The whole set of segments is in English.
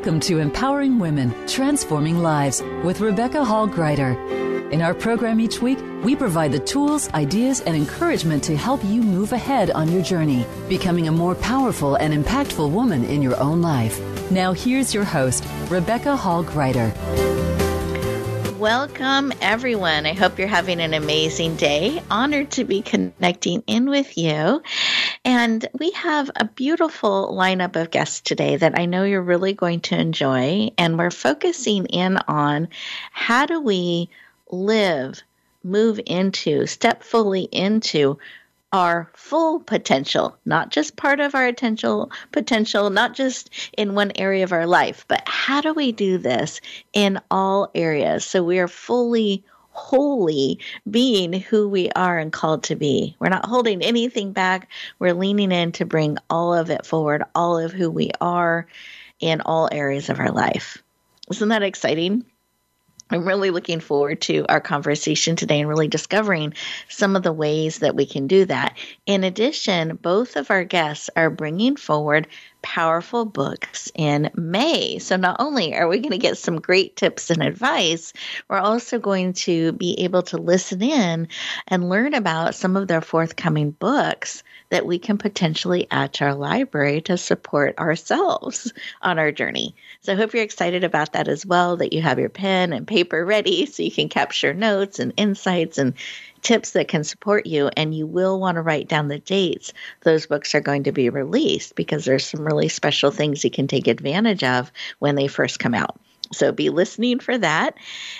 Welcome to Empowering Women, Transforming Lives with Rebecca Hall Gruyter. In our program each week, we provide the tools, ideas, and encouragement to help you move ahead on your journey, becoming a more powerful and impactful woman in your own life. Now, here's your host, Rebecca Hall Gruyter. Welcome, everyone. I hope you're having an amazing day. Honored to be connecting in with you. And we have a beautiful lineup of guests today that I know you're really going to enjoy. And we're focusing in on how do we live, move into, step fully into our full potential, not just part of our potential, potential, not just in one area of our life, but how do we do this in all areas so we are fully wholly being who we are and called to be. We're not holding anything back. We're leaning in to bring all of it forward, all of who we are in all areas of our life. Isn't that exciting? I'm really looking forward to our conversation today and really discovering some of the ways that we can do that. In addition, both of our guests are bringing forward powerful books in May. So not only are we going to get some great tips and advice, we're also going to be able to listen in and learn about some of their forthcoming books that we can potentially add to our library to support ourselves on our journey. So I hope you're excited about that as well, that you have your pen and paper ready so you can capture notes and insights and tips that can support you. And you will want to write down the dates those books are going to be released because there's some really special things you can take advantage of when they first come out. So be listening for that.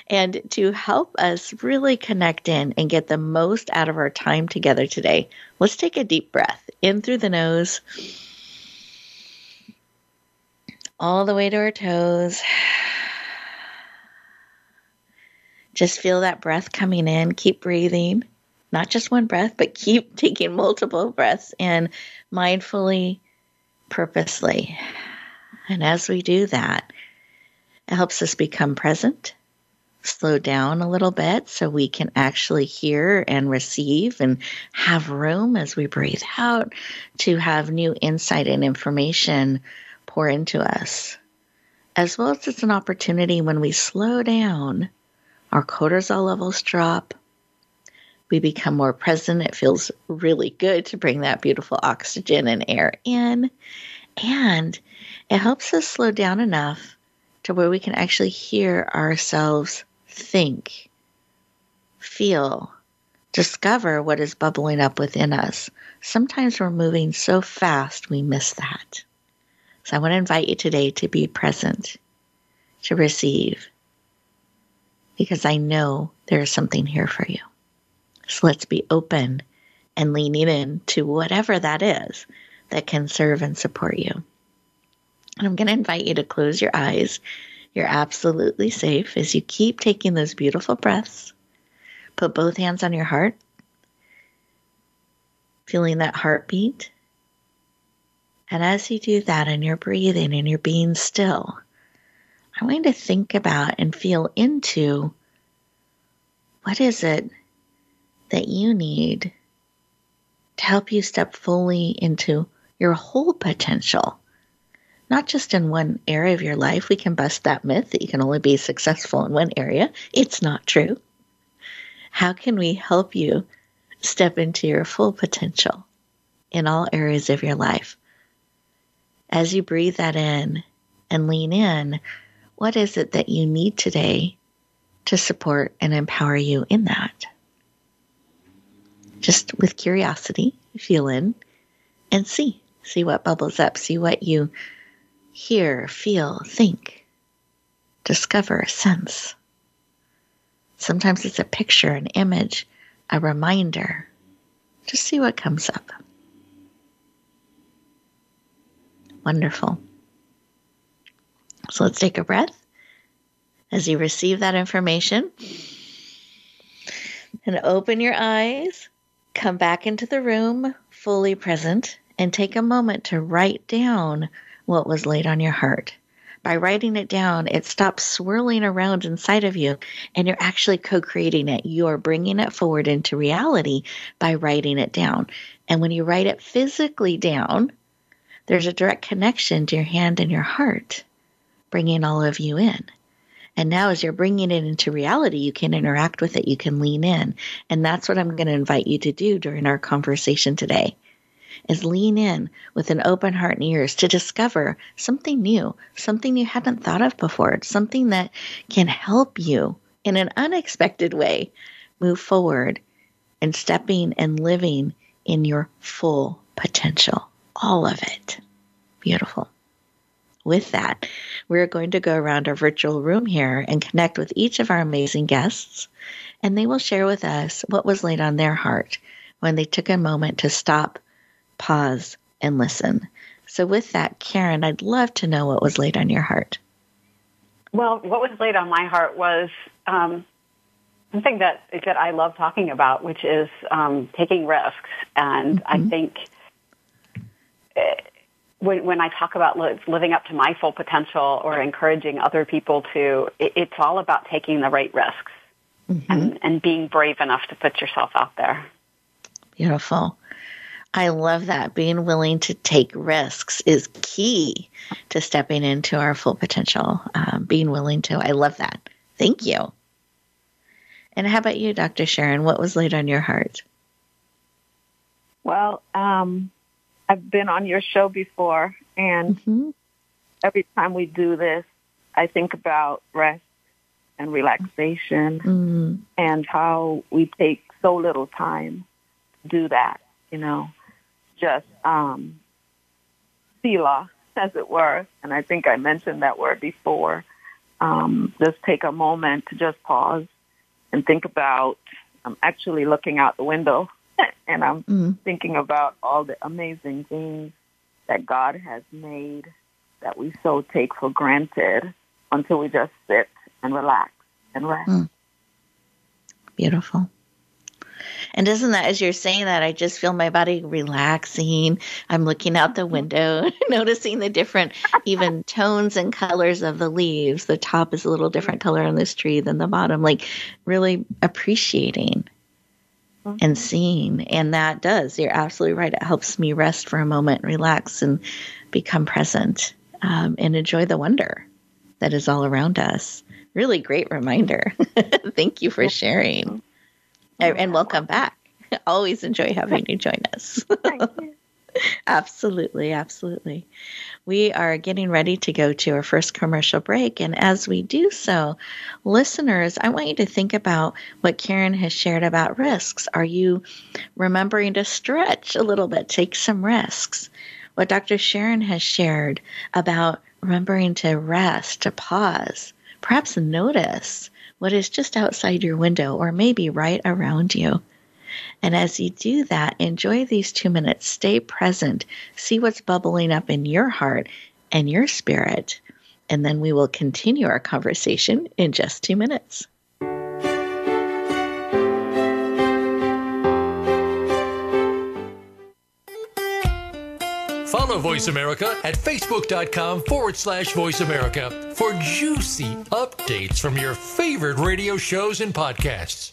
And to help us really connect in and get the most out of our time together today, let's take a deep breath in through the nose, all the way to our toes. Just feel that breath coming in. Keep breathing, not just one breath, but keep taking multiple breaths in mindfully, purposely. And as we do that, it helps us become present, slow down a little bit so we can actually hear and receive and have room as we breathe out to have new insight and information pour into us. As well as it's an opportunity when we slow down, our cortisol levels drop. We become more present. It feels really good to bring that beautiful oxygen and air in. And it helps us slow down enough to where we can actually hear ourselves think, feel, discover what is bubbling up within us. Sometimes we're moving so fast we miss that. So I want to invite you today to be present, to receive, because I know there is something here for you. So let's be open and leaning in to whatever that is that can serve and support you. And I'm going to invite you to close your eyes. You're absolutely safe as you keep taking those beautiful breaths. Put both hands on your heart, feeling that heartbeat. And as you do that and you're breathing and you're being still, I want you to think about and feel into what is it that you need to help you step fully into your whole potential not just in one area of your life. We can bust that myth that you can only be successful in one area. It's not true. How can we help you step into your full potential in all areas of your life? As you breathe that in and lean in, what is it that you need today to support and empower you in that? Just with curiosity, feel in and see. See what bubbles up. See what you hear, feel, think, discover, sense. Sometimes it's a picture, an image, a reminder. Just see what comes up. Wonderful. So let's take a breath as you receive that information. And open your eyes, come back into the room fully present, and take a moment to write down what was laid on your heart. By writing it down, it stops swirling around inside of you and you're actually co creating it. You're bringing it forward into reality by writing it down. And when you write it physically down, there's a direct connection to your hand and your heart bringing all of you in. And now, as you're bringing it into reality, you can interact with it, you can lean in. And that's what I'm going to invite you to do during our conversation today is lean in with an open heart and ears to discover something new, something you hadn't thought of before, something that can help you in an unexpected way move forward and stepping and living in your full potential. All of it. Beautiful. With that, we're going to go around our virtual room here and connect with each of our amazing guests, and they will share with us what was laid on their heart when they took a moment to stop, pause, and listen. So, with that, Karen, I'd love to know what was laid on your heart. Well, what was laid on my heart was um, something that that I love talking about, which is um, taking risks. And mm-hmm. I think when, when I talk about living up to my full potential or encouraging other people to, it, it's all about taking the right risks mm-hmm. and, and being brave enough to put yourself out there. Beautiful. I love that. Being willing to take risks is key to stepping into our full potential. Um, being willing to. I love that. Thank you. And how about you, Dr. Sharon? What was laid on your heart? Well, um, I've been on your show before, and mm-hmm. every time we do this, I think about rest and relaxation mm-hmm. and how we take so little time to do that, you know, just um, selah, as it were. And I think I mentioned that word before. Um, just take a moment to just pause and think about I'm actually looking out the window and I'm mm. thinking about all the amazing things that God has made that we so take for granted until we just sit and relax and rest. Mm. Beautiful. And isn't that, as you're saying that, I just feel my body relaxing. I'm looking out the window, noticing the different, even tones and colors of the leaves. The top is a little different color on this tree than the bottom, like really appreciating mm-hmm. and seeing. And that does, you're absolutely right. It helps me rest for a moment, relax, and become present um, and enjoy the wonder that is all around us. Really great reminder. Thank you for sharing and welcome back. Always enjoy having you join us. absolutely, absolutely. We are getting ready to go to our first commercial break. And as we do so, listeners, I want you to think about what Karen has shared about risks. Are you remembering to stretch a little bit, take some risks? What Dr. Sharon has shared about remembering to rest, to pause, perhaps notice what is just outside your window or maybe right around you. And as you do that, enjoy these two minutes, stay present, see what's bubbling up in your heart and your spirit. And then we will continue our conversation in just two minutes. Follow Voice America at facebook.com forward slash voice America for juicy updates from your favorite radio shows and podcasts.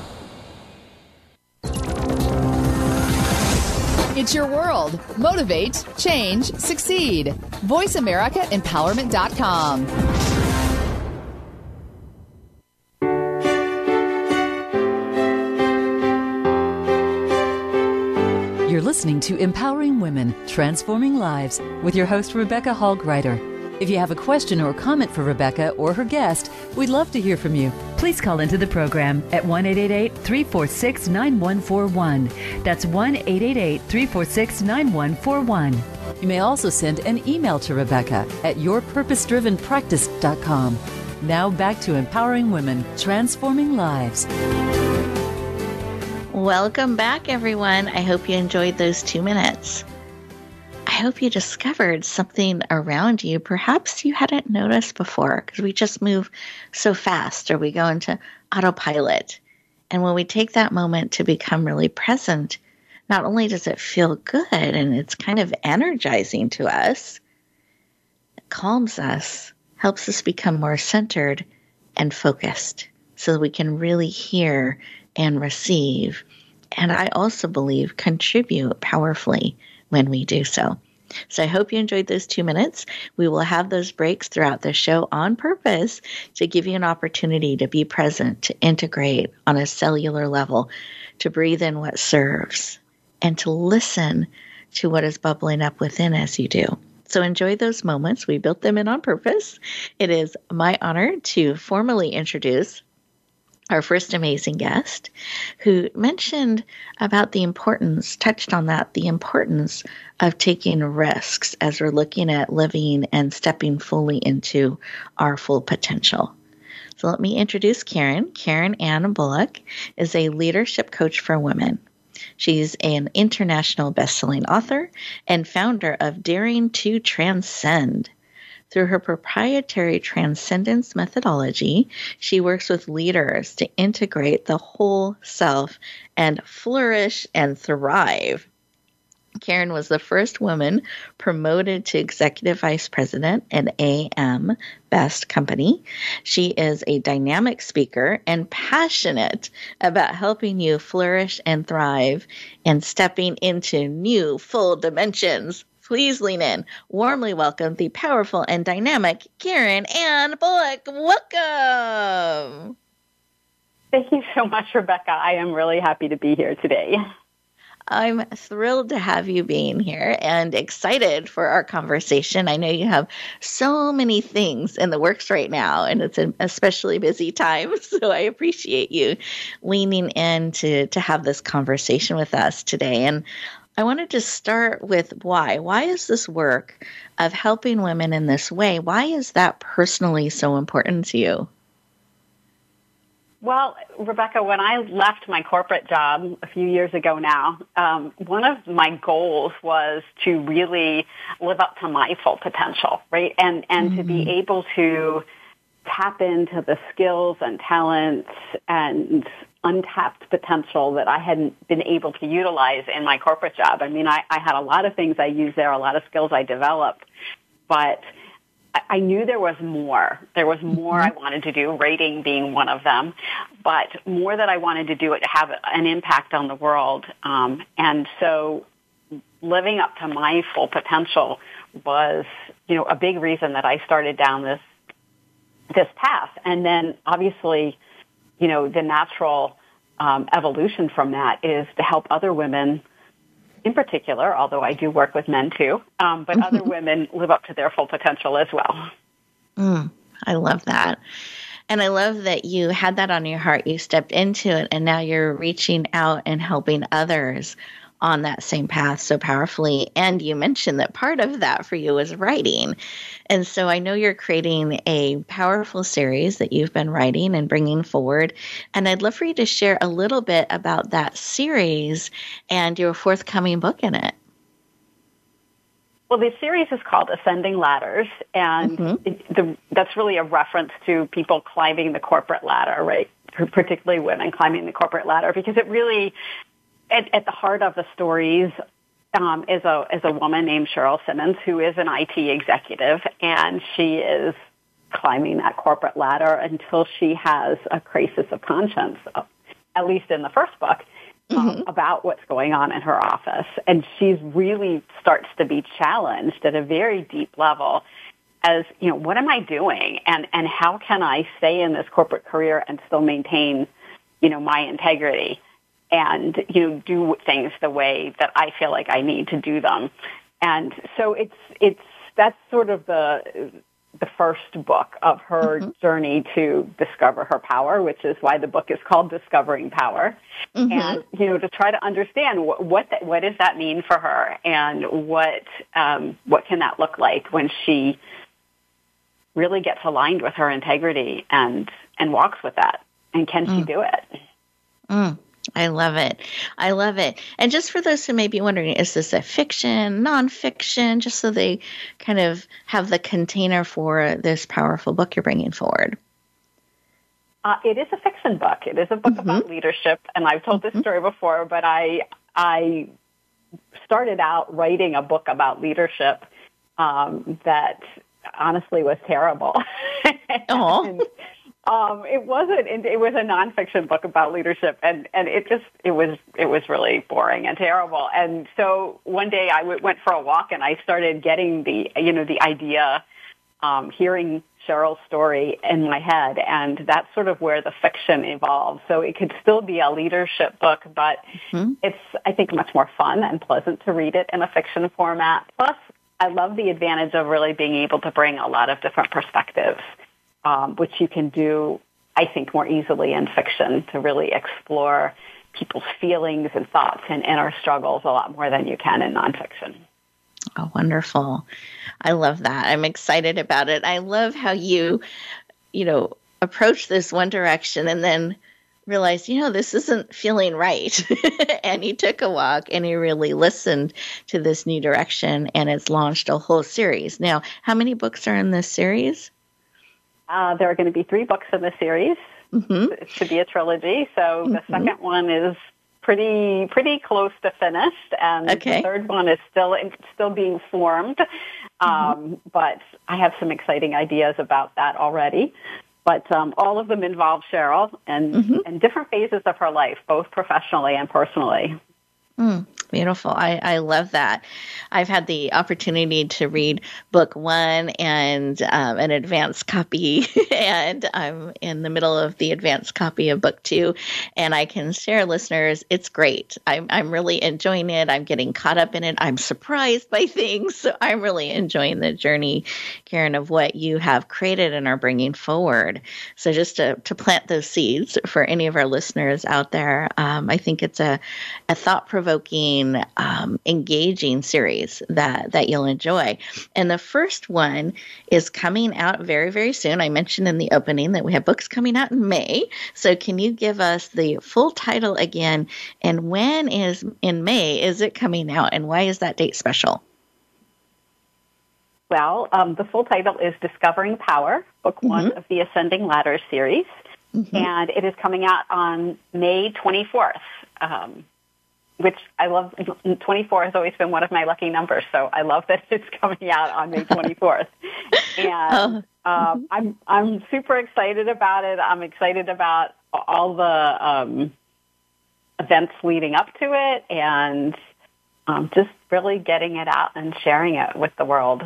It's your world. Motivate, change, succeed. VoiceAmericaEmpowerment.com. You're listening to Empowering Women, Transforming Lives with your host, Rebecca Hall Gruyter. If you have a question or comment for Rebecca or her guest, we'd love to hear from you. Please call into the program at 1 346 9141. That's 1 346 9141. You may also send an email to Rebecca at yourpurposedrivenpractice.com. Now back to Empowering Women, Transforming Lives. Welcome back, everyone. I hope you enjoyed those two minutes. Hope you discovered something around you perhaps you hadn't noticed before because we just move so fast or we go into autopilot. And when we take that moment to become really present, not only does it feel good and it's kind of energizing to us, it calms us, helps us become more centered and focused so we can really hear and receive. And I also believe contribute powerfully when we do so. So I hope you enjoyed those two minutes. We will have those breaks throughout the show on purpose to give you an opportunity to be present, to integrate on a cellular level, to breathe in what serves, and to listen to what is bubbling up within as you do. So enjoy those moments. We built them in on purpose. It is my honor to formally introduce our first amazing guest, who mentioned about the importance, touched on that, the importance of taking risks as we're looking at living and stepping fully into our full potential. So let me introduce Karen. Karen Ann Bulluck is a leadership coach for women. She's an international best-selling author and founder of Daring to Transcend through her proprietary transcendence methodology, she works with leaders to integrate the whole self and flourish and thrive. Karen was the first woman promoted to executive vice president at AM Best Company. She is a dynamic speaker and passionate about helping you flourish and thrive and stepping into new full dimensions please lean in. Warmly welcome the powerful and dynamic Karen Ann Bulluck. Welcome. Thank you so much, Rebecca. I am really happy to be here today. I'm thrilled to have you being here and excited for our conversation. I know you have so many things in the works right now, and it's an especially busy time. So I appreciate you leaning in to, to have this conversation with us today. And I wanted to start with why. Why is this work of helping women in this way, why is that personally so important to you? Well, Rebecca, when I left my corporate job a few years ago now, um, one of my goals was to really live up to my full potential, right? And and mm-hmm. to be mm-hmm. able to tap into the skills and talents and untapped potential that I hadn't been able to utilize in my corporate job. I mean, I, I had a lot of things I used there, a lot of skills I developed, but I I knew there was more. There was more mm-hmm. I wanted to do, writing being one of them, but more that I wanted to do it to have an impact on the world. Um, and so living up to my full potential was, you know, a big reason that I started down this, this path. And then obviously, you know, the natural um, evolution from that is to help other women in particular, although I do work with men too, um, but other women live up to their full potential as well. Mm, I love that. And I love that you had that on your heart. You stepped into it and now you're reaching out and helping others on that same path so powerfully. And you mentioned that part of that for you was writing. And so I know you're creating a powerful series that you've been writing and bringing forward. And I'd love for you to share a little bit about that series and your forthcoming book in it. Well, the series is called Ascending Ladders, and mm-hmm. it, the, that's really a reference to people climbing the corporate ladder, right? Particularly women climbing the corporate ladder, because it really at, at the heart of the stories um, is a is a woman named Cheryl Simmons who is an IT executive, and she is climbing that corporate ladder until she has a crisis of conscience. At least in the first book, um, mm-hmm. about what's going on in her office. And she's really starts to be challenged at a very deep level as, you know, what am I doing? And, and how can I stay in this corporate career and still maintain, you know, my integrity and, you know, do things the way that I feel like I need to do them. And so it's, it's, that's sort of the, the first book of her mm-hmm. journey to discover her power, which is why the book is called Discovering Power. Mm-hmm. And, you know, to try to understand what, what, what does that mean for her and what, um, what can that look like when she really gets aligned with her integrity and, and walks with that. And can mm. she do it? Mm. I love it. I love it. And just for those who may be wondering, is this a fiction, nonfiction, just so they kind of have the container for this powerful book you're bringing forward? Uh, it is a fiction book. It is a book mm-hmm. about leadership, and I've told this mm-hmm. story before. But I I started out writing a book about leadership um, that honestly was terrible. and, um, it wasn't. It was a nonfiction book about leadership, and and it just it was it was really boring and terrible. And so one day I w- went for a walk, and I started getting the you know the idea, um, hearing Cheryl's story in my head, and that's sort of where the fiction evolved. So it could still be a leadership book, but mm-hmm. it's I think much more fun and pleasant to read it in a fiction format. Plus, I love the advantage of really being able to bring a lot of different perspectives um, which you can do, I think, more easily in fiction to really explore people's feelings and thoughts and inner struggles a lot more than you can in nonfiction. Oh, wonderful. I love that. I'm excited about it. I love how you, you know, approach this one direction and then realized, you know, this isn't feeling right. and he took a walk and he really listened to this new direction and it's launched a whole series. Now, how many books are in this series? Uh, there are going to be three books in the series mm-hmm. to be a trilogy. So mm-hmm. the second one is pretty pretty close to finished, and okay. the third one is still still being formed. Mm-hmm. Um, but I have some exciting ideas about that already. But um, all of them involve Cheryl and mm-hmm. and different phases of her life, both professionally and personally. Mm. Beautiful. I, I love that. I've had the opportunity to read book one and um, an advanced copy, and I'm in the middle of the advanced copy of book two. And I can share, listeners, it's great. I'm, I'm really enjoying it. I'm getting caught up in it. I'm surprised by things. So I'm really enjoying the journey, Karen, of what you have created and are bringing forward. So just to, to plant those seeds for any of our listeners out there, um, I think it's a, a thought provoking um, engaging series that that you'll enjoy. And the first one is coming out very very soon. I mentioned in the opening that we have books coming out in May. So can you give us the full title again? And when is in May is it coming out? And why is that date special? Well, um, the full title is Discovering Power, Book mm-hmm. One of the Ascending Ladder series. Mm-hmm. And it is coming out on May 24th. Um, which I love. 24 has always been one of my lucky numbers, so I love that it's coming out on May 24th. and oh. um, I'm I'm super excited about it. I'm excited about all the um, events leading up to it, and um, just really getting it out and sharing it with the world.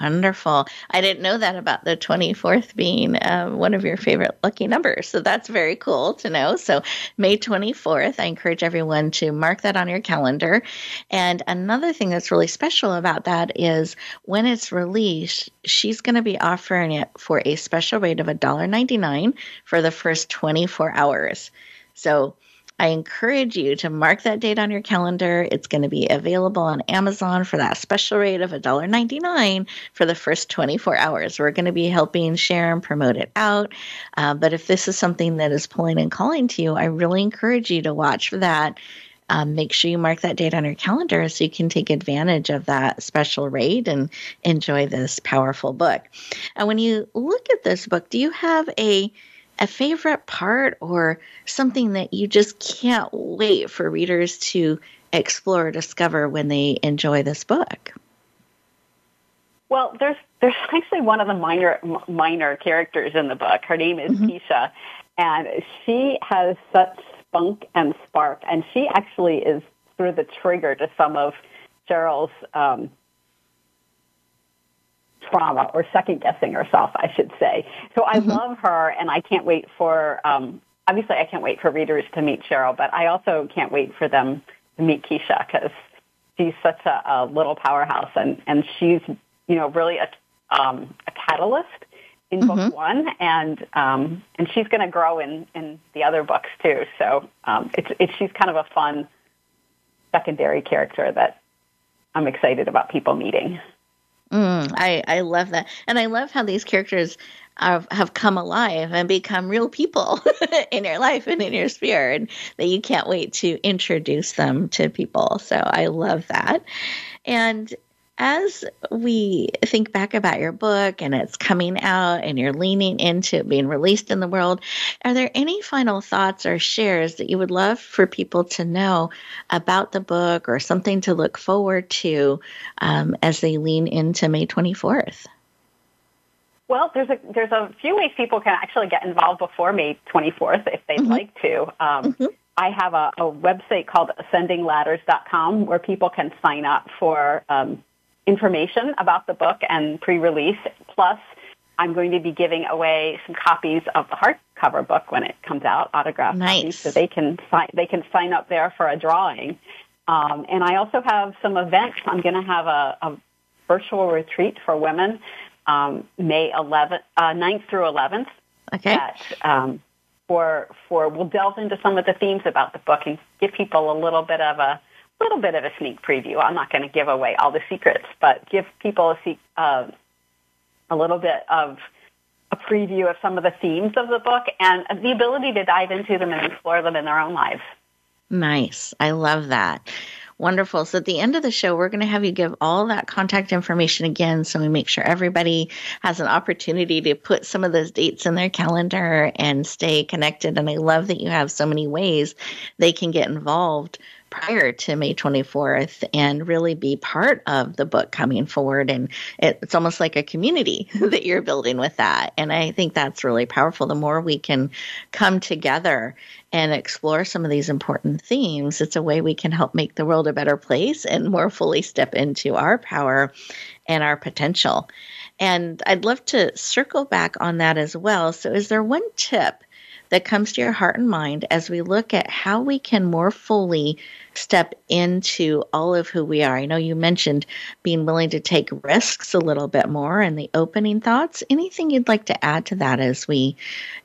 Wonderful. I didn't know that about the 24th being uh, one of your favorite lucky numbers. So that's very cool to know. So, May 24th, I encourage everyone to mark that on your calendar. And another thing that's really special about that is when it's released, she's going to be offering it for a special rate of $1.99 for the first 24 hours. So, I encourage you to mark that date on your calendar. It's going to be available on Amazon for that special rate of $1.99 for the first 24 hours. We're going to be helping share and promote it out. Uh, but if this is something that is pulling and calling to you, I really encourage you to watch for that. Um, make sure you mark that date on your calendar so you can take advantage of that special rate and enjoy this powerful book. And when you look at this book, do you have a a favorite part or something that you just can't wait for readers to explore or discover when they enjoy this book? Well, there's there's actually one of the minor minor characters in the book. Her name is mm-hmm. Keisha, and she has such spunk and spark, and she actually is sort of the trigger to some of Cheryl's um, trauma or second guessing herself, I should say. So I mm-hmm. love her, and I can't wait for. Um, obviously, I can't wait for readers to meet Cheryl, but I also can't wait for them to meet Keisha because she's such a, a little powerhouse, and and she's you know really a um, a catalyst in mm-hmm. book one, and um, and she's going to grow in in the other books too. So um, it's it's she's kind of a fun secondary character that I'm excited about people meeting. Mm, I, I love that. And I love how these characters have, have come alive and become real people in your life and in your sphere, and that you can't wait to introduce them to people. So I love that. And as we think back about your book and it's coming out and you're leaning into it being released in the world, are there any final thoughts or shares that you would love for people to know about the book or something to look forward to um, as they lean into May 24th? Well, there's a there's a few ways people can actually get involved before May 24th if they'd mm-hmm. like to. Um, mm-hmm. I have a, a, website called ascendingladders.com where people can sign up for um, information about the book and pre-release. Plus, I'm going to be giving away some copies of the hardcover book when it comes out, autographed nice. copies, so they can sign they can sign up there for a drawing. Um, and I also have some events. I'm going to have a, a virtual retreat for women um, May 11th, uh, 9th through 11th. Okay. That, um, for for we'll delve into some of the themes about the book and give people a little bit of a little bit of a sneak preview. I'm not going to give away all the secrets, but give people a, uh, a little bit of a preview of some of the themes of the book and the ability to dive into them and explore them in their own lives. Nice. I love that. Wonderful. So at the end of the show, we're going to have you give all that contact information again so we make sure everybody has an opportunity to put some of those dates in their calendar and stay connected. And I love that you have so many ways they can get involved prior to May 24th and really be part of the book coming forward. And it's almost like a community that you're building with that. And I think that's really powerful. The more we can come together and explore some of these important themes, it's a way we can help make the world a better place and more fully step into our power and our potential. And I'd love to circle back on that as well. So, is there one tip that comes to your heart and mind as we look at how we can more fully step into all of who we are. I know you mentioned being willing to take risks a little bit more and the opening thoughts. Anything you'd like to add to that as we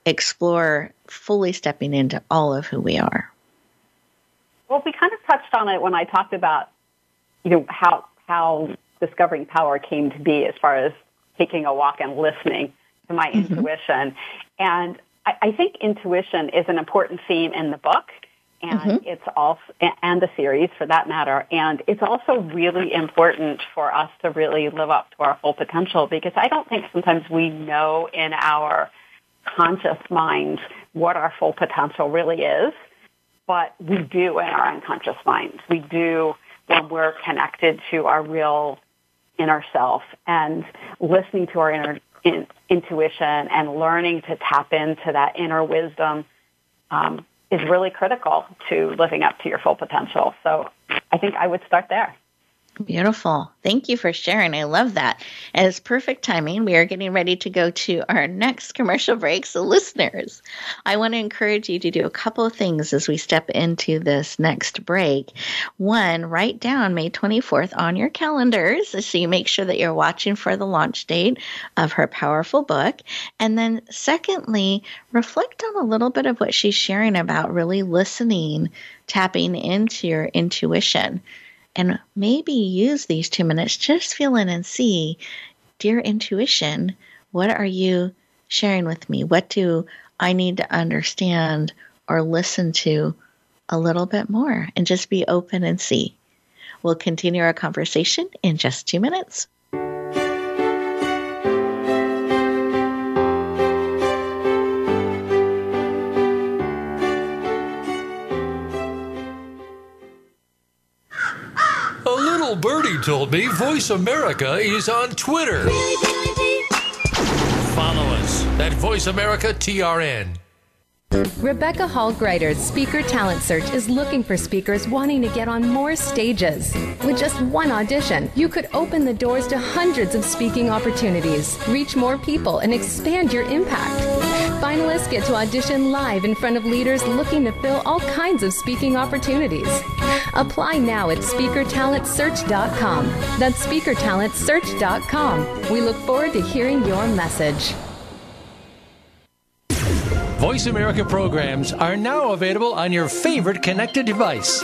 explore fully stepping into all of who we are? Well, we kind of touched on it when I talked about, you know, how how discovering power came to be as far as taking a walk and listening to my mm-hmm. intuition. And I, I think intuition is an important theme in the book and mm-hmm. it's also and the series for that matter. And it's also really important for us to really live up to our full potential because i don't think sometimes we know in our conscious minds what our full potential really is but we do in our unconscious minds. We do when we're connected to our real inner self. And listening to our inner in, intuition and learning to tap into that inner wisdom um, is really critical to living up to your full potential. So I think I would start there. Beautiful. Thank you for sharing. I love that. And it's perfect timing. We are getting ready to go to our next commercial break. So, listeners, I want to encourage you to do a couple of things as we step into this next break. One, write down May 24th on your calendars so you make sure that you're watching for the launch date of her powerful book. And then, secondly, reflect on a little bit of what she's sharing about really listening, tapping into your intuition and maybe use these two minutes just feel in and see, dear intuition, what are you sharing with me? What do I need to understand or listen to a little bit more and just be open and see? We'll continue our conversation in just two minutes. Somebody told me Voice America is on Twitter. Follow us at Voice America TRN. Rebecca Hall Gruyter's Speaker Talent Search is looking for speakers wanting to get on more stages. With just one audition, you could open the doors to hundreds of speaking opportunities, reach more people, and expand your impact. Finalists get to audition live in front of leaders looking to fill all kinds of speaking opportunities. Apply now at speakertalentsearch.com. That's speakertalentsearch.com. We look forward to hearing your message. Voice America programs are now available on your favorite connected device,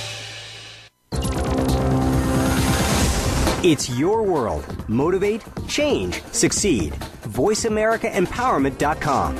It's your world. Motivate, change, succeed. VoiceAmericaEmpowerment.com.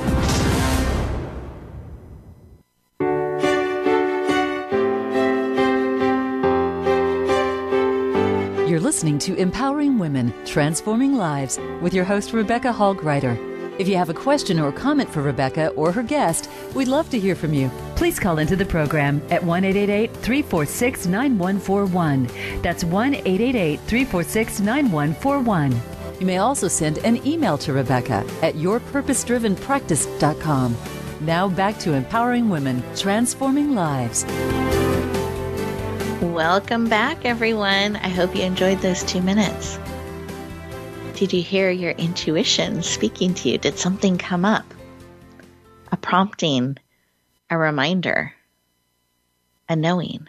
You're listening to Empowering Women, Transforming Lives with your host, Rebecca Hall Gruyter. If you have a question or comment for Rebecca or her guest, we'd love to hear from you. Please call into the program at 1 346 9141. That's 1 346 9141. You may also send an email to Rebecca at yourpurposedrivenpractice.com. Now back to empowering women, transforming lives. Welcome back, everyone. I hope you enjoyed those two minutes. Did you hear your intuition speaking to you? Did something come up? A prompting, a reminder, a knowing.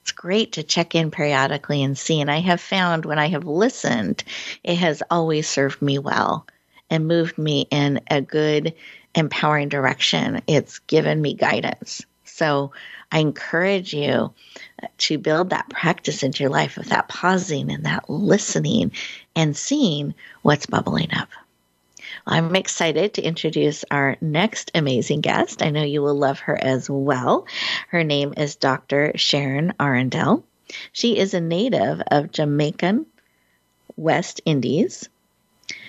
It's great to check in periodically and see. And I have found when I have listened, it has always served me well and moved me in a good, empowering direction. It's given me guidance. So I encourage you to build that practice into your life of that pausing and that listening and seeing what's bubbling up. I'm excited to introduce our next amazing guest. I know you will love her as well. Her name is Dr. Sharon Arrindell. She is a native of Jamaican West Indies.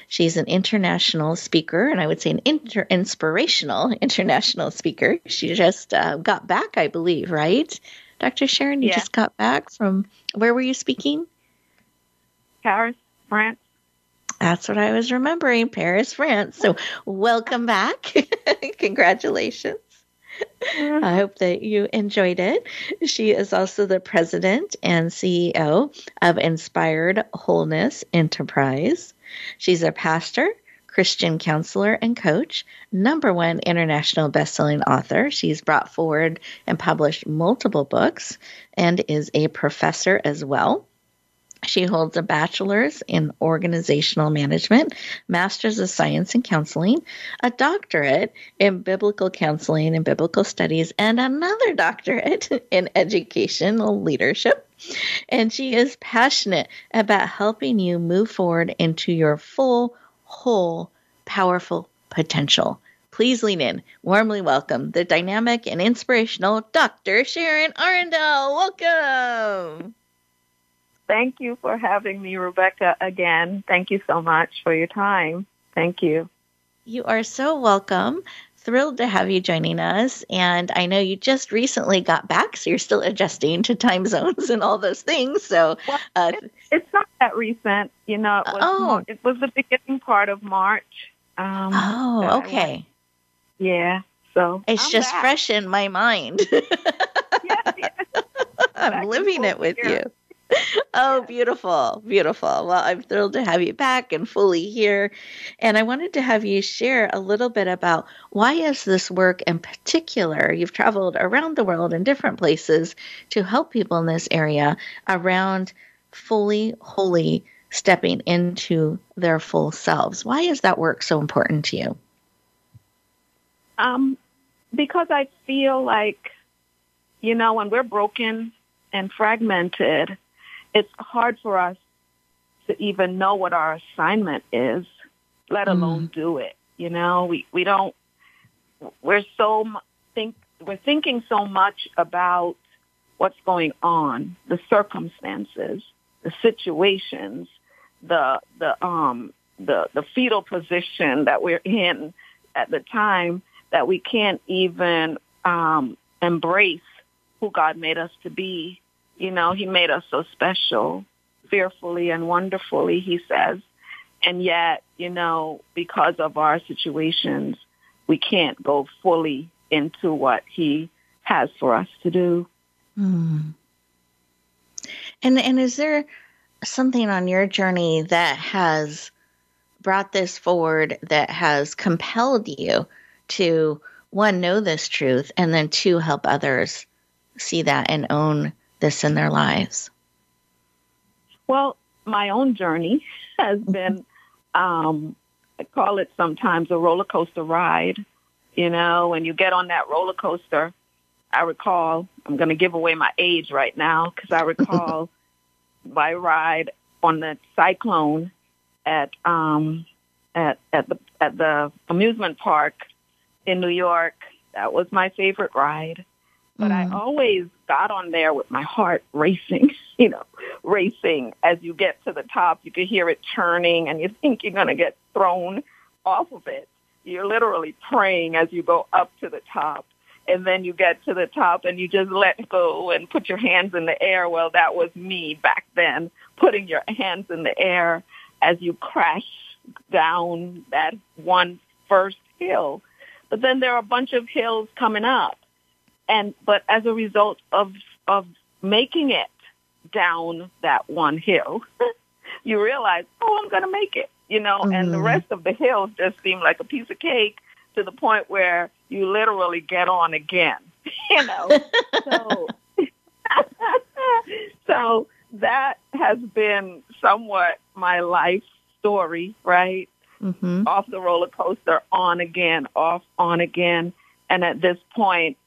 She's an international speaker, and I would say an inter- inspirational international speaker. She just uh, got back, I believe, right? Dr. Sharon, you Yeah. just got back from where were you speaking? Paris, France. That's what I was remembering, Paris, France. So, welcome back. Congratulations. I hope that you enjoyed it. She is also the president and CEO of Inspired Wholeness Enterprise. She's a pastor, Christian counselor, and coach, number one international best-selling author. She's brought forward and published multiple books and is a professor as well. She holds a bachelor's in organizational management, master's of science in counseling, a doctorate in biblical counseling and biblical studies, and another doctorate in educational leadership. And she is passionate about helping you move forward into your full, whole, powerful potential. Please lean in. Warmly welcome the dynamic and inspirational Dr. Sharon Arrindell. Welcome. Thank you for having me, Rebecca, again. Thank you so much for your time. Thank you. You are so welcome. Thrilled to have you joining us. And I know you just recently got back, so you're still adjusting to time zones and all those things. So, uh, It's not that recent, you know. It was, Oh. more- it was the beginning part of March. Um, oh, okay. yeah. So It's I'm just back. fresh in my mind. Yes, yes. I'm living it with forth you. oh, beautiful, beautiful. Well, I'm thrilled to have you back and fully here. And I wanted to have you share a little bit about why is this work in particular? You've traveled around the world in different places to help people in this area around fully, wholly stepping into their full selves. Why is that work so important to you? Um, because I feel like, you know, when we're broken and fragmented, it's hard for us to even know what our assignment is, let mm. alone mm. do it. You know, we, we don't, we're so think, we're thinking so much about what's going on, the circumstances, the situations, the, the, um, the, the fetal position that we're in at the time that we can't even, um, embrace who God made us to be you know, he made us so special, fearfully and wonderfully, he says. And yet, you know, because of our situations, we can't go fully into what he has for us to do. Mm. And and is there something on your journey that has brought this forward that has compelled you to one know this truth and then two help others see that and own this in their lives? Well, my own journey has been, um, I call it sometimes a roller coaster ride. You know, when you get on that roller coaster, I recall, I'm going to give away my age right now because I recall my ride on the cyclone at, um, at, at the, at the amusement park in New York. That was my favorite ride. But mm. I always got on there with my heart racing, you know, racing. As you get to the top, you can hear it churning and you think you're going to get thrown off of it. You're literally praying as you go up to the top. And then you get to the top and you just let go and put your hands in the air. Well, that was me back then, putting your hands in the air as you crash down that one first hill. But then there are a bunch of hills coming up and but as a result of of making it down that one hill, you realize, oh, I'm going to make it, you know, mm-hmm. and the mm-hmm. rest of the hills just seem like a piece of cake to the point where you literally get on again, you know. so, so that has been somewhat my life story, right? Mm-hmm. Off the roller coaster, on again, off, on again. And at this point,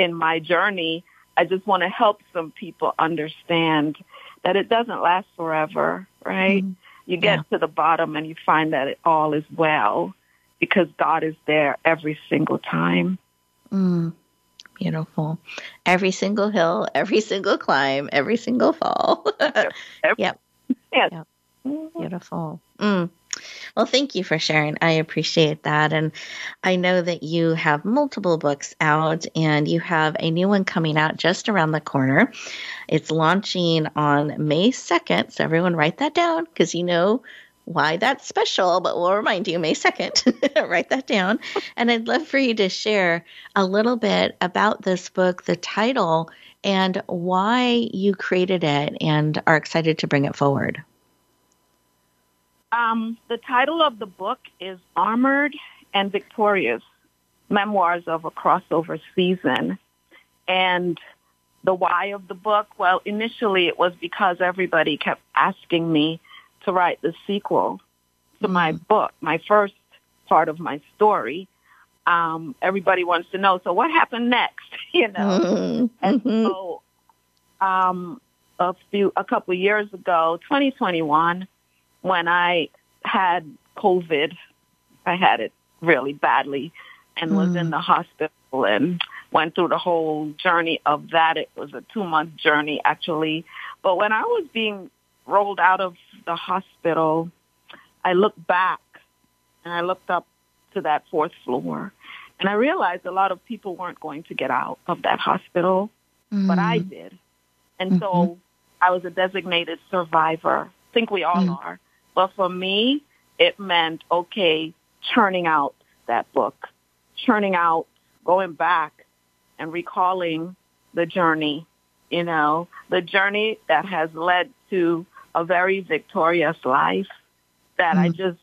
in my journey, I just want to help some people understand that it doesn't last forever, right? Mm-hmm. You get yeah. to the bottom and you find that it all is well because God is there every single time. Mm, beautiful. Every single hill, every single climb, every single fall. yep. Yes. yep. Beautiful. Mm. Well, thank you for sharing. I appreciate that. And I know that you have multiple books out and you have a new one coming out just around the corner. It's launching on May 2nd. So everyone write that down because you know why that's special, but we'll remind you May 2nd. write that down. And I'd love for you to share a little bit about this book, the title, and why you created it and are excited to bring it forward. Um, the title of the book is Armored and Victorious, Memoirs of a Crossover Season. And the why of the book, well, initially it was because everybody kept asking me to write the sequel to mm my book, my first part of my story. Um, everybody wants to know, so what happened next, you know? Mm-hmm. And so, um, a few, a couple years ago, 2021, when I had COVID, I had it really badly and mm. was in mm. the hospital and went through the whole journey of that. It was a two month journey actually. But when I was being rolled out of the hospital, I looked back and I looked up to that fourth floor and I realized a lot of people weren't going to get out of that hospital, mm. but I mm. did. And mm-hmm. so I was a designated survivor. I think we all mm. are. But for me, it meant, okay, churning out that book, churning out, going back and recalling the journey you know, the journey that has led to a very victorious life that mm. I just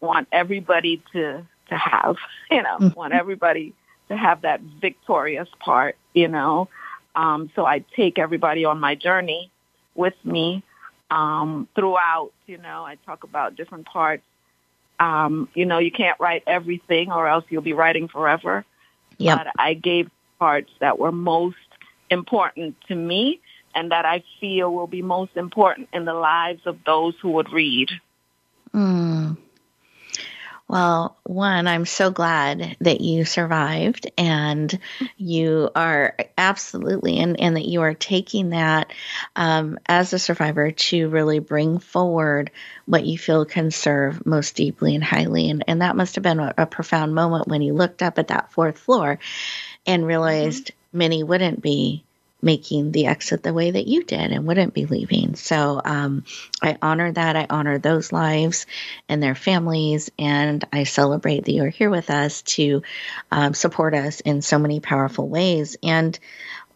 want everybody to to have, you know, mm. want everybody to have that victorious part, you know. Um, so I take everybody on my journey with me um, throughout. You know, I talk about different parts. Um, you know, you can't write everything, or else you'll be writing forever. Yep. But I gave parts that were most important to me and that I feel will be most important in the lives of those who would read. Mm. Well, one, I'm so glad that you survived and you are absolutely, and, and that you are taking that um, as a survivor to really bring forward what you feel can serve most deeply and highly. And, and that must have been a, a profound moment when you looked up at that fourth floor and realized mm-hmm. many wouldn't be making the exit the way that you did and wouldn't be leaving. So um, I honor that. I honor those lives and their families, and I celebrate that you're here with us to um, support us in so many powerful ways. And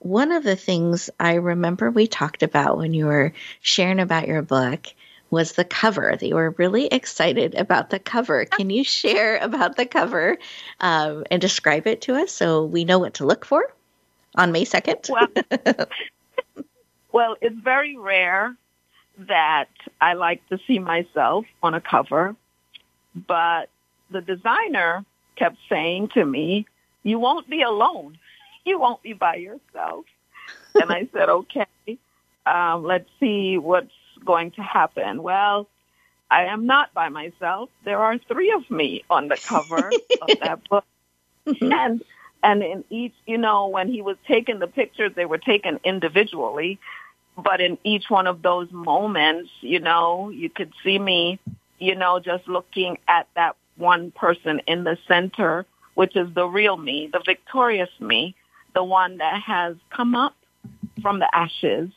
one of the things I remember we talked about when you were sharing about your book was the cover. That you were really excited about the cover. Can you share about the cover um, and describe it to us so we know what to look for? On May 2nd? Well, well, it's very rare that I like to see myself on a cover, but the designer kept saying to me, you won't be alone. You won't be by yourself. and I said, okay, um, let's see what's going to happen. Well, I am not by myself. There are three of me on the cover of that book. and and in each, you know, when he was taking the pictures, they were taken individually. But in each one of those moments, you know, you could see me, you know, just looking at that one person in the center, which is the real me, the victorious me, the one that has come up from the ashes,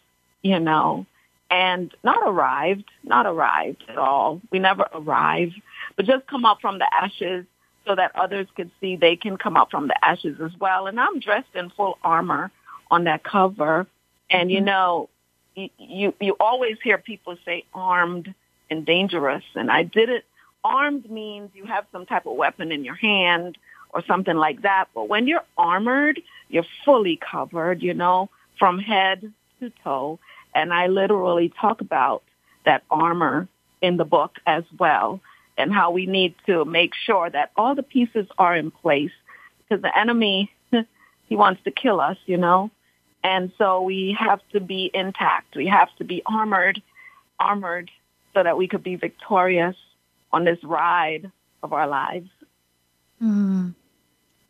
you know, and not arrived, not arrived at all. We never arrive, but just come up from the ashes so that others could see they can come up from the ashes as well. And I'm dressed in full armor on that cover. And mm-hmm. you know, you, you, you always hear people say armed and dangerous. And I did it. Armed means you have some type of weapon in your hand or something like that. But when you're armored, you're fully covered, you know, from head to toe. And I literally talk about that armor in the book as well and how we need to make sure that all the pieces are in place because the enemy, he wants to kill us, you know? And so we have to be intact. We have to be armored, armored so that we could be victorious on this ride of our lives. Mm,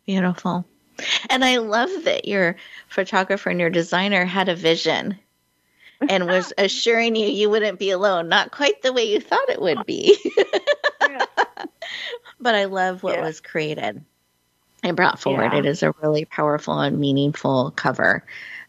beautiful. And I love that your photographer and your designer had a vision and was assuring you you wouldn't be alone. Not quite the way you thought it would be. but I love what yeah. was created and brought forward. Yeah. It is a really powerful and meaningful cover.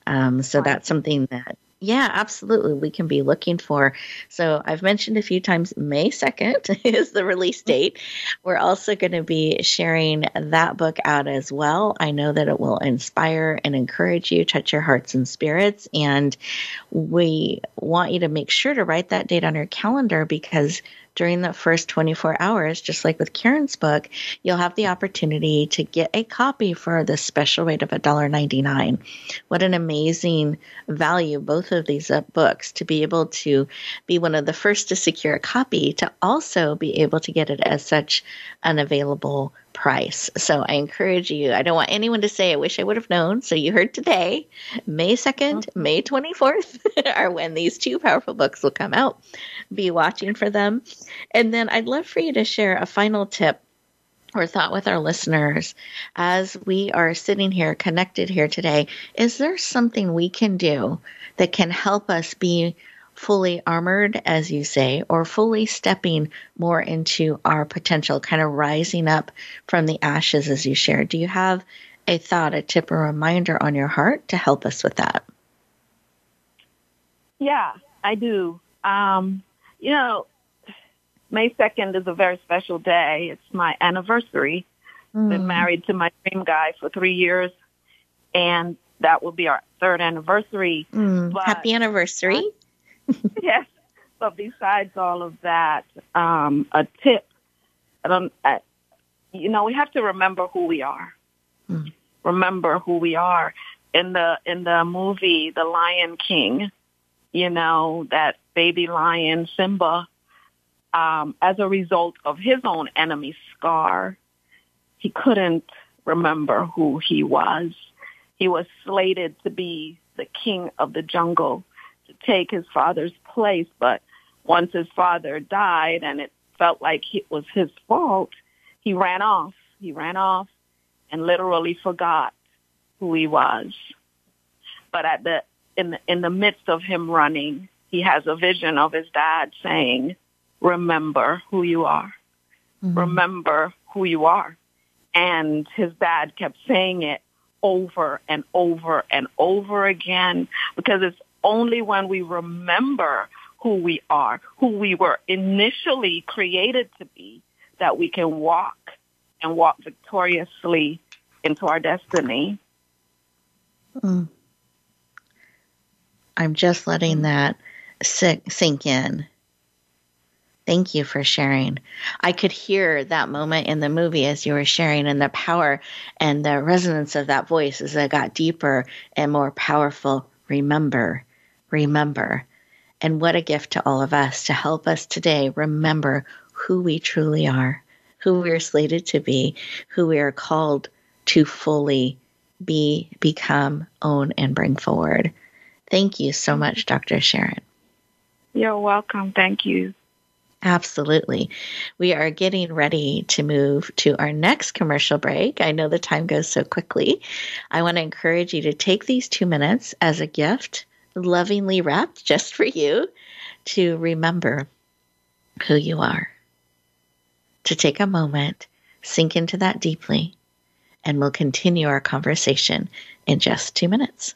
Um, so that's something that yeah, absolutely. We can be looking for. So I've mentioned a few times May 2nd is the release date. We're also going to be sharing that book out as well. I know that it will inspire and encourage you, touch your hearts and spirits. And we want you to make sure to write that date on your calendar because during the first 24 hours, just like with Karen's book, you'll have the opportunity to get a copy for the special rate of $1.99. What an amazing value, both of these uh, books, to be able to be one of the first to secure a copy, to also be able to get it as such an available price. So I encourage you, I don't want anyone to say, I wish I would have known. So you heard today, May 2nd, mm-hmm. May 24th are when these two powerful books will come out. Be watching for them. And then I'd love for you to share a final tip or thought with our listeners as we are sitting here connected here today. Is there something we can do that can help us be fully armored, as you say, or fully stepping more into our potential, kind of rising up from the ashes, as you shared? Do you have a thought, a tip, or reminder on your heart to help us with that? Yeah, I do. Um, you know, May 2nd is a very special day. It's my anniversary. Mm. Been married to my dream guy for three years. And that will be our third anniversary. Mm, happy anniversary. yes. But besides all of that, um, a tip, I don't, I, you know, we have to remember who we are. Mm. Remember who we are. In the, in the movie, The Lion King, you know, that baby lion, Simba, um, as a result of his own enemy, Scar, he couldn't remember who he was. He was slated to be the king of the jungle, take his father's place. But once his father died and it felt like it was his fault, he ran off. He ran off and literally forgot who he was. But at the in the, in the midst of him running, he has a vision of his dad saying, "Remember who you are. Mm-hmm. Remember who you are." And his dad kept saying it over and over and over again because it's only when we remember who we are, who we were initially created to be, that we can walk and walk victoriously into our destiny. Mm. I'm just letting that sink in. Thank you for sharing. I could hear that moment in the movie as you were sharing, and the power and the resonance of that voice as it got deeper and more powerful. Remember, remember. And what a gift to all of us to help us today remember who we truly are, who we are slated to be, who we are called to fully be, become, own, and bring forward. Thank you so much, Dr. Sharon. You're welcome. Thank you. Absolutely. We are getting ready to move to our next commercial break. I know the time goes so quickly. I want to encourage you to take these two minutes as a gift, lovingly wrapped just for you, to remember who you are. To take a moment, sink into that deeply, and we'll continue our conversation in just two minutes.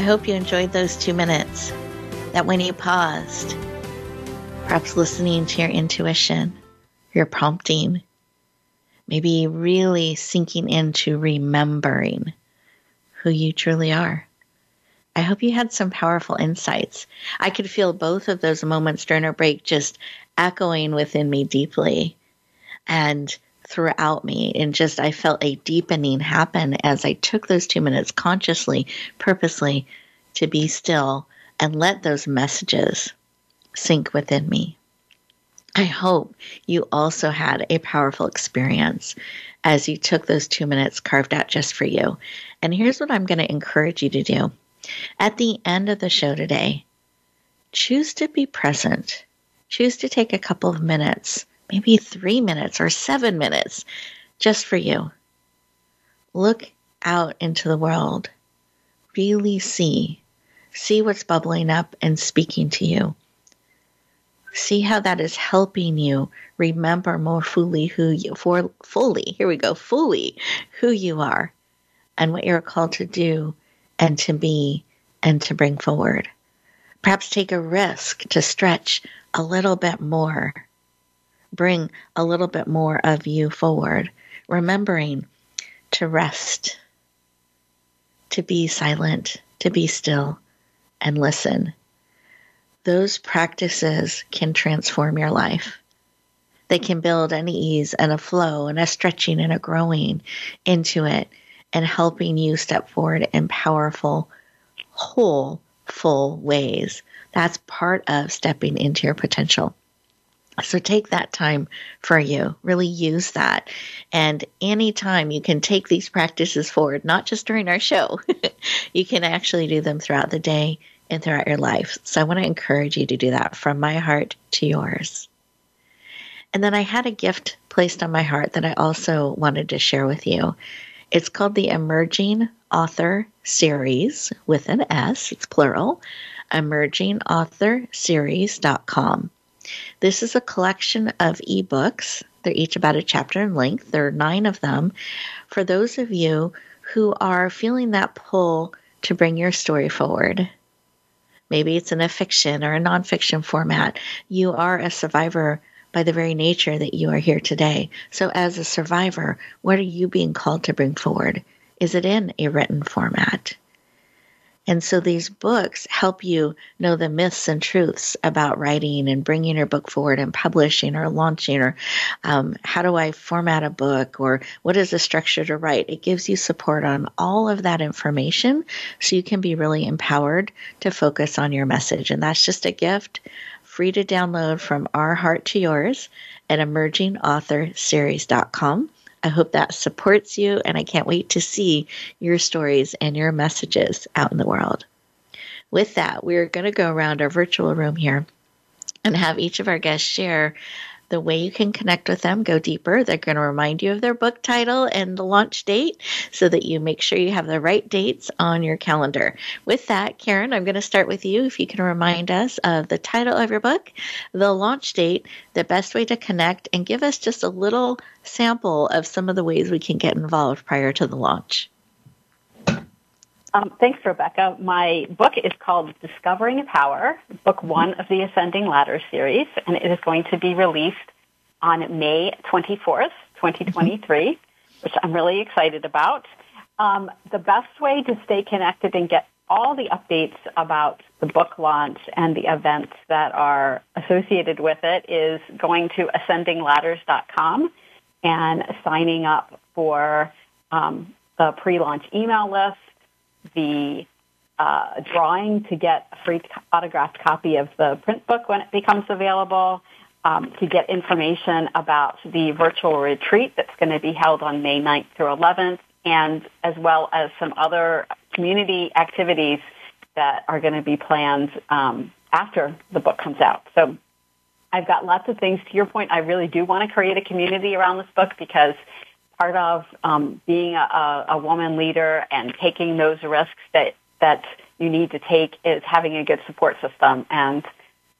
I hope you enjoyed those two minutes. That when you paused, perhaps listening to your intuition, your prompting, maybe really sinking into remembering who you truly are I hope you had some powerful insights. I could feel both of those moments during our break just echoing within me deeply and throughout me. And just, I felt a deepening happen as I took those two minutes consciously, purposely to be still and let those messages sink within me. I hope you also had a powerful experience as you took those two minutes carved out just for you. And here's what I'm going to encourage you to do. At the end of the show today, choose to be present. Choose to take a couple of minutes, maybe three minutes or seven minutes, just for you. Look out into the world. Really see. See what's bubbling up and speaking to you. See how that is helping you remember more fully who you for fully. Here we go, fully who you are and what you're called to do and to be and to bring forward. Perhaps take a risk to stretch a little bit more. Bring a little bit more of you forward, remembering to rest, to be silent, to be still, and listen those practices can transform your life. They can build an ease and a flow and a stretching and a growing into it and helping you step forward in powerful, whole, full ways. That's part of stepping into your potential. So take that time for you. Really use that. And anytime you can take these practices forward, not just during our show, you can actually do them throughout the day and throughout your life. So I want to encourage you to do that from my heart to yours. And then I had a gift placed on my heart that I also wanted to share with you. It's called the Emerging Author Series with an S, it's plural, emergingauthorseries.com. This is a collection of ebooks. They're each about a chapter in length. There are nine of them for those of you who are feeling that pull to bring your story forward Maybe it's in a fiction or a nonfiction format. You are a survivor by the very nature that you are here today. So, as a survivor, what are you being called to bring forward? Is it in a written format? And so these books help you know the myths and truths about writing and bringing your book forward and publishing or launching or um, how do I format a book or what is the structure to write. It gives you support on all of that information so you can be really empowered to focus on your message. And that's just a gift free to download from our heart to yours at emergingauthorseries.com. I hope that supports you, and I can't wait to see your stories and your messages out in the world. With that, we're going to go around our virtual room here and have each of our guests share the way you can connect with them, go deeper. They're going to remind you of their book title and the launch date so that you make sure you have the right dates on your calendar. With that, Karen, I'm going to start with you. If you can remind us of the title of your book, the launch date, the best way to connect, and give us just a little sample of some of the ways we can get involved prior to the launch. Um, thanks, Rebecca. My book is called Discovering Power, book one of the Ascending Ladder series, and it is going to be released on May 24th, 2023, which I'm really excited about. Um, the best way to stay connected and get all the updates about the book launch and the events that are associated with it is going to ascendingladders.com and signing up for um, the pre-launch email list the uh, drawing to get a free autographed copy of the print book when it becomes available, um, to get information about the virtual retreat that's going to be held on May 9th through 11th, and as well as some other community activities that are going to be planned um, after the book comes out. So I've got lots of things. To your point, I really do want to create a community around this book because part of um, being a, a woman leader and taking those risks that that you need to take is having a good support system. And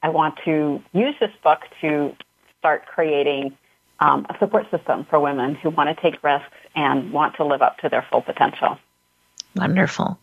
I want to use this book to start creating um, a support system for women who want to take risks and want to live up to their full potential. Wonderful.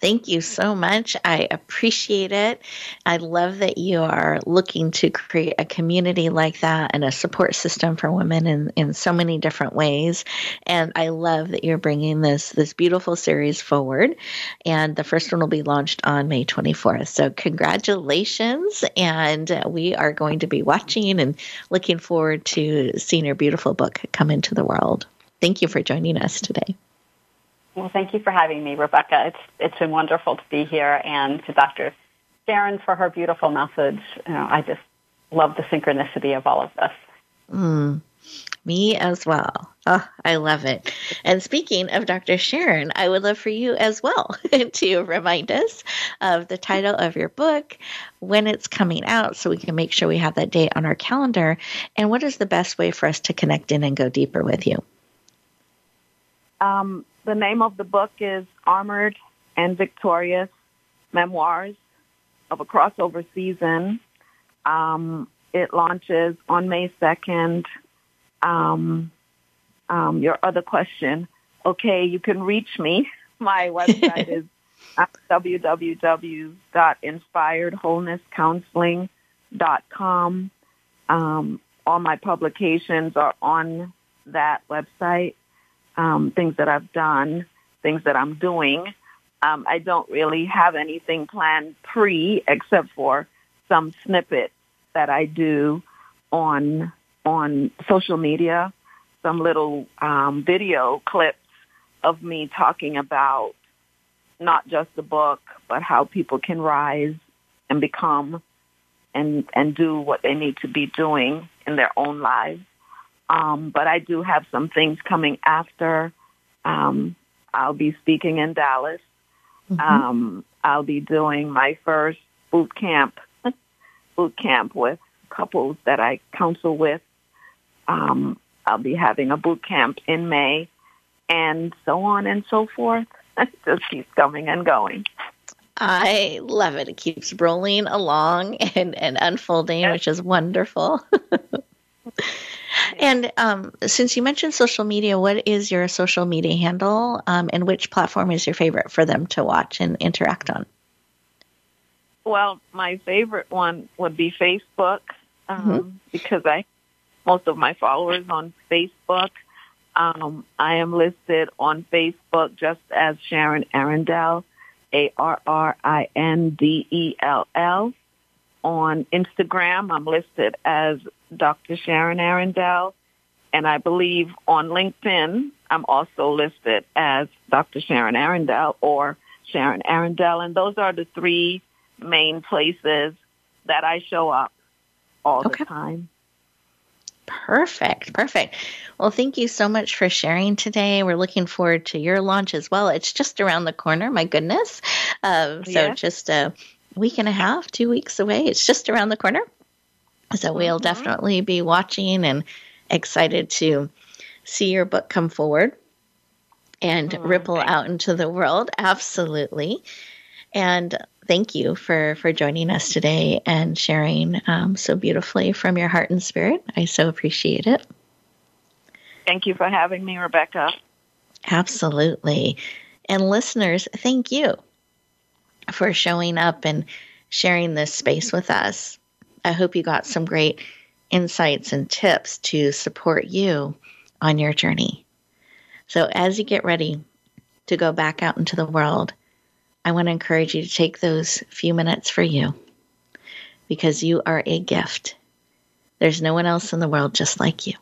Thank you so much. I appreciate it. I love that you are looking to create a community like that and a support system for women in, in so many different ways. And I love that you're bringing this this beautiful series forward. And the first one will be launched on May 24th. So congratulations. And we are going to be watching and looking forward to seeing your beautiful book come into the world. Thank you for joining us today. Well, thank you for having me, Rebecca. It's it's been wonderful to be here, and to Dr. Sharon for her beautiful message. You know, I just love the synchronicity of all of this. Mm, me as well. Oh, I love it. And speaking of Dr. Sharon, I would love for you as well to remind us of the title of your book, when it's coming out, so we can make sure we have that date on our calendar, and what is the best way for us to connect in and go deeper with you. Um, the name of the book is Armored and Victorious Memoirs of a Crossover Season. Um, it launches on May 2nd. Um, um, your other question. Okay, you can reach me. My website is www.inspiredwholenesscounseling.com. Um, all my publications are on that website um, things that I've done, things that I'm doing. Um, I don't really have anything planned pre except for some snippets that I do on on social media, some little um, video clips of me talking about not just the book, but how people can rise and become and and do what they need to be doing in their own lives. Um, but I do have some things coming after. Um, I'll be speaking in Dallas. Mm-hmm. Um, I'll be doing my first boot camp, boot camp with couples that I counsel with. Um, I'll be having a boot camp in May and so on and so forth. It just keeps coming and going. I love it. It keeps rolling along and, and unfolding, yes. which is wonderful. And um, since you mentioned social media, what is your social media handle um, and which platform is your favorite for them to watch and interact on? Well, my favorite one would be Facebook um, mm-hmm. because I most of my followers on Facebook. Um, I am listed on Facebook just as Sharon Arrindell, A R R I N D E L L. On Instagram, I'm listed as Dr. Sharon Arrindell. And I believe on LinkedIn, I'm also listed as Dr. Sharon Arrindell or Sharon Arrindell. And those are the three main places that I show up all okay. the time. Perfect. Perfect. Well, thank you so much for sharing today. We're looking forward to your launch as well. It's just around the corner. My goodness. Um, so just a week and a half, two weeks away. It's just around the corner. So we'll mm-hmm. definitely be watching and excited to see your book come forward and oh, ripple out into the world. Absolutely. And thank you for for joining us today and sharing um, so beautifully from your heart and spirit. I so appreciate it. Thank you for having me, Rebecca. Absolutely. And listeners, thank you for showing up and sharing this space with us. I hope you got some great insights and tips to support you on your journey. So, as you get ready to go back out into the world, I want to encourage you to take those few minutes for you because you are a gift. There's no one else in the world just like you.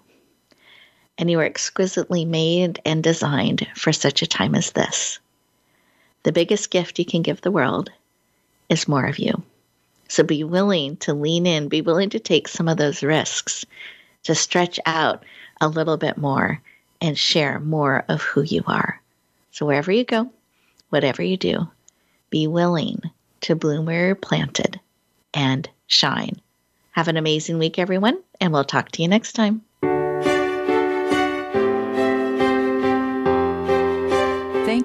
And you are exquisitely made and designed for such a time as this. The biggest gift you can give the world is more of you. So be willing to lean in, be willing to take some of those risks, to stretch out a little bit more and share more of who you are. So wherever you go, whatever you do, be willing to bloom where you're planted and shine. Have an amazing week, everyone, and we'll talk to you next time.